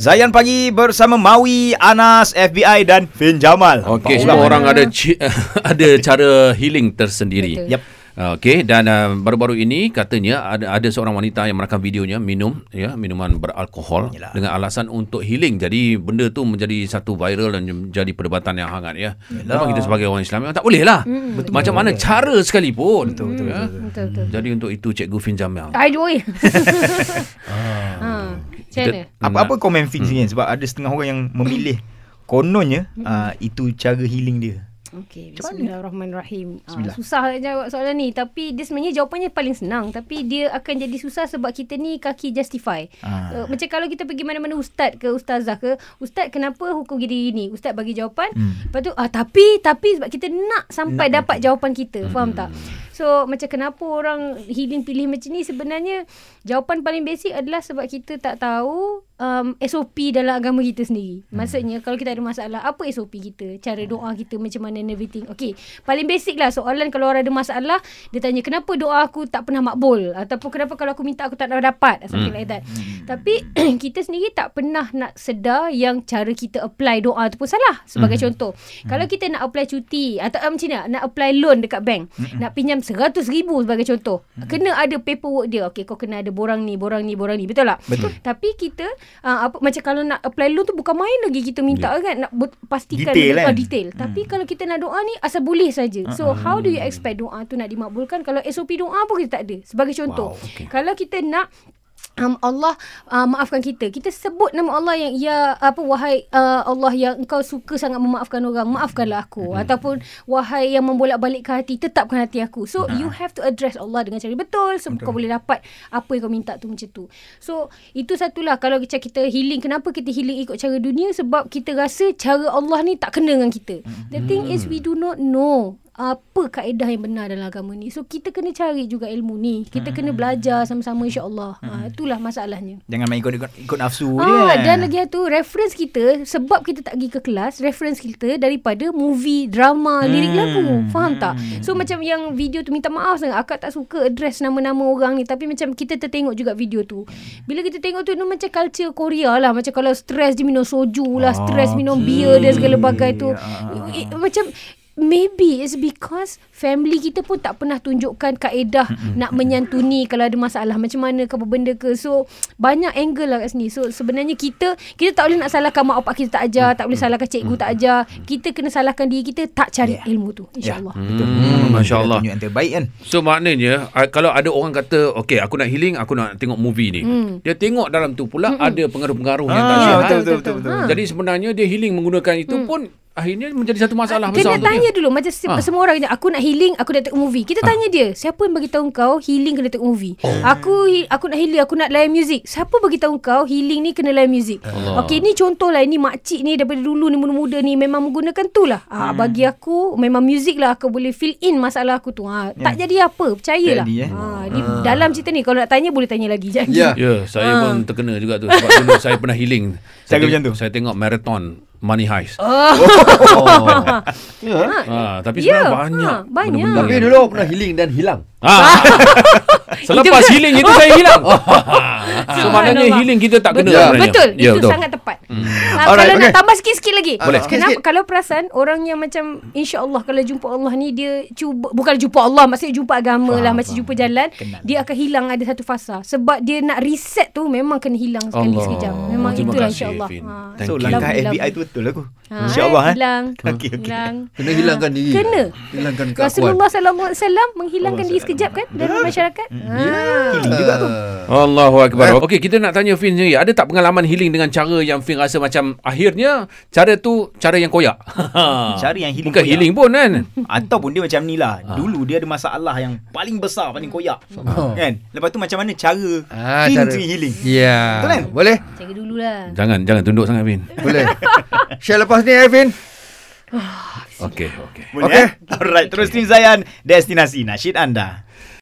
Zayan Pagi bersama Maui, Anas, FBI dan Fin Jamal. Okey, semua orang. orang ada ci- ada cara healing tersendiri. Betul. Yep. Okey dan uh, baru-baru ini katanya ada ada seorang wanita yang merakam videonya minum ya minuman beralkohol Yalah. dengan alasan untuk healing. Jadi benda tu menjadi satu viral dan menjadi perdebatan yang hangat ya. Memang kita sebagai orang Islam tak boleh lah. Hmm, betul, Macam mana cara sekalipun. Betul, betul, ya. betul, Betul betul. Jadi untuk itu Cikgu Fin Jamil. Aduh. Ah. Macam mana? Apa-apa komen Fin sini sebab ada setengah orang yang memilih kononnya uh, itu cara healing dia. Okey, bismillahirrahmanirrahim. Bismillah. Uh, susah nak jawab soalan ni tapi dia sebenarnya jawapannya paling senang tapi dia akan jadi susah sebab kita ni kaki justify. Ah. Uh, macam kalau kita pergi mana-mana ustaz ke ustazah ke, ustaz kenapa hukum gini gini? Ustaz bagi jawapan. Hmm. Lepas tu ah tapi tapi sebab kita nak sampai Nak dapat jawapan kita. Faham tak? So macam kenapa orang healing pilih macam ni? Sebenarnya jawapan paling basic adalah sebab kita tak tahu um, SOP dalam agama kita sendiri. Maksudnya kalau kita ada masalah apa SOP kita, cara doa kita macam mana and everything. Okay, paling basic lah soalan kalau orang ada masalah dia tanya kenapa doa aku tak pernah makbul? Ataupun kenapa kalau aku minta aku tak pernah dapat? Something like that. Tapi kita sendiri tak pernah nak sedar yang cara kita apply doa tu pun salah. Sebagai contoh, kalau kita nak apply cuti atau um, macam ni nak apply loan dekat bank, nak pinjam seratus ribu sebagai contoh. Kena ada paperwork dia. Okay, kau kena ada borang ni, borang ni, borang ni. Betul tak? Betul. Tapi kita uh, apa macam kalau nak apply loan tu bukan main lagi kita minta yeah. kan nak pastikan Detail, kan? detail. Tapi kalau kita nak doa ni asal boleh saja. So how do you expect doa tu nak dimakbulkan kalau SOP doa pun kita tak ada. Sebagai contoh, Wow, okay. kalau kita nak Um, Allah uh, maafkan kita. Kita sebut nama Allah yang ya apa wahai uh, Allah yang engkau suka sangat memaafkan orang, maafkanlah aku. Hmm. Ataupun wahai yang membolak-balikkan hati, tetapkan hati aku. So Ha. you have to address Allah dengan cara betul so betul. kau boleh dapat apa yang kau minta tu macam tu. So itu satulah kalau macam kita healing, kenapa kita healing ikut cara dunia sebab kita rasa cara Allah ni tak kena dengan kita. The thing is we do not know apa kaedah yang benar dalam agama ni. So kita kena cari juga ilmu ni. Kita kena belajar sama-sama insya-Allah. Ha, itulah masalahnya. Jangan main ikut ikut, ikut nafsu Ah, dia. dan lagi satu reference kita sebab kita tak pergi ke kelas, reference kita daripada movie, drama, Hmm. lirik lagu. Faham tak? So macam yang video tu minta maaf sangat akak tak suka address nama-nama orang ni tapi macam kita tertengok juga video tu. Bila kita tengok tu, tu macam culture Korea lah. Macam kalau stress dia minum soju lah, stress minum beer dan segala bagai tu. Ah. Eh, Macam Maybe it's because family kita pun tak pernah tunjukkan kaedah nak menyantuni kalau ada masalah macam mana ke apa benda ke. So banyak angle lah kat sini. So sebenarnya kita kita tak boleh nak salahkan mak bapak kita tak ajar, tak boleh salahkan cikgu tak ajar. Kita kena salahkan diri kita tak cari Yeah. ilmu tu. InsyaAllah. Betul. Hmm, Masya Dia Allah. Tunjuk yang terbaik kan. So maknanya kalau ada orang kata okay aku nak healing aku nak tengok movie ni. Hmm. Dia tengok dalam tu pula ada pengaruh-pengaruh yang tak Ah, sihat. betul, betul, betul, betul. Ha. Jadi sebenarnya dia healing menggunakan itu pun akhirnya menjadi satu masalah besar Kena untuk tanya dia. dulu Macam se- Ah. semua orang kata, Aku nak healing Aku nak tengok movie Kita tanya dia Siapa yang bagi tahu kau Healing kena tengok movie Oh. Aku aku nak healing Aku nak layan muzik Siapa bagi tahu kau Healing ni kena layan muzik Allah. Okey ni contoh lah Ini makcik ni Daripada dulu ni Muda-muda ni Memang menggunakan tu lah ah, Bagi aku Memang muzik lah Aku boleh fill in masalah aku tu ha, Tak jadi apa Percayalah Jadi, eh. ha, di, Dalam cerita ni Kalau nak tanya Boleh tanya lagi Jangan Ya. Ya, saya Ah. pun terkena juga tu sebab dulu saya pernah healing. Cara Saya tengok, macam tu? Saya tengok marathon Money Heist. Oh. Ya. Ah, tapi Ya, sebenarnya banyak. ah, banyak. benda-benda Tapi dulu pernah healing dan hilang. Ah. Selepas Itu- healing itu saya hilang. so Subhanallah. maknanya healing kita tak kena betul, sebenarnya. Betul. Ya, itu betul. sangat tepat. Hmm. Alright, kalau nak okay. tambah sikit-sikit lagi. Boleh. Kenapa Sikit-sikit. kalau perasan orang yang macam insya-Allah kalau jumpa Allah ni dia cuba bukan jumpa Allah maksudnya jumpa agama Faham, lah macam faham. jumpa jalan Kenal. dia akan hilang ada satu fasa sebab dia nak reset tu memang kena hilang sekali Allah. sekejap. Memang Terima itulah kasih, insya-Allah. Ha. Thank So you. langkah Love, FBI love. tu betul aku. Ha, InsyaAllah eh. Hilang. Okey, okey. Hilang. Kena hilangkan diri. Kena. Hilangkan keakuan. Rasulullah sallallahu alaihi wasallam menghilangkan diri sekejap kan dari masyarakat. Ha. Healing juga tu. Allahu akbar. Okey, kita nak tanya Fin sendiri. Ada tak pengalaman healing dengan cara yang Fin rasa macam akhirnya cara tu cara yang koyak? Cara yang healing Bukan koyak. healing pun kan? Ataupun dia macam ni lah Ha. Dulu dia ada masalah yang Paling besar Paling koyak Kan Lepas tu macam mana cara Ah, Fin cara- healing Ya. Betul kan? Boleh? Jaga dululah. Jangan jangan tunduk sangat Fin. Boleh. Share lepas ni, Evin. Okey, okey. Okey. Alright Terus stream Zayan Destinasi nasyid anda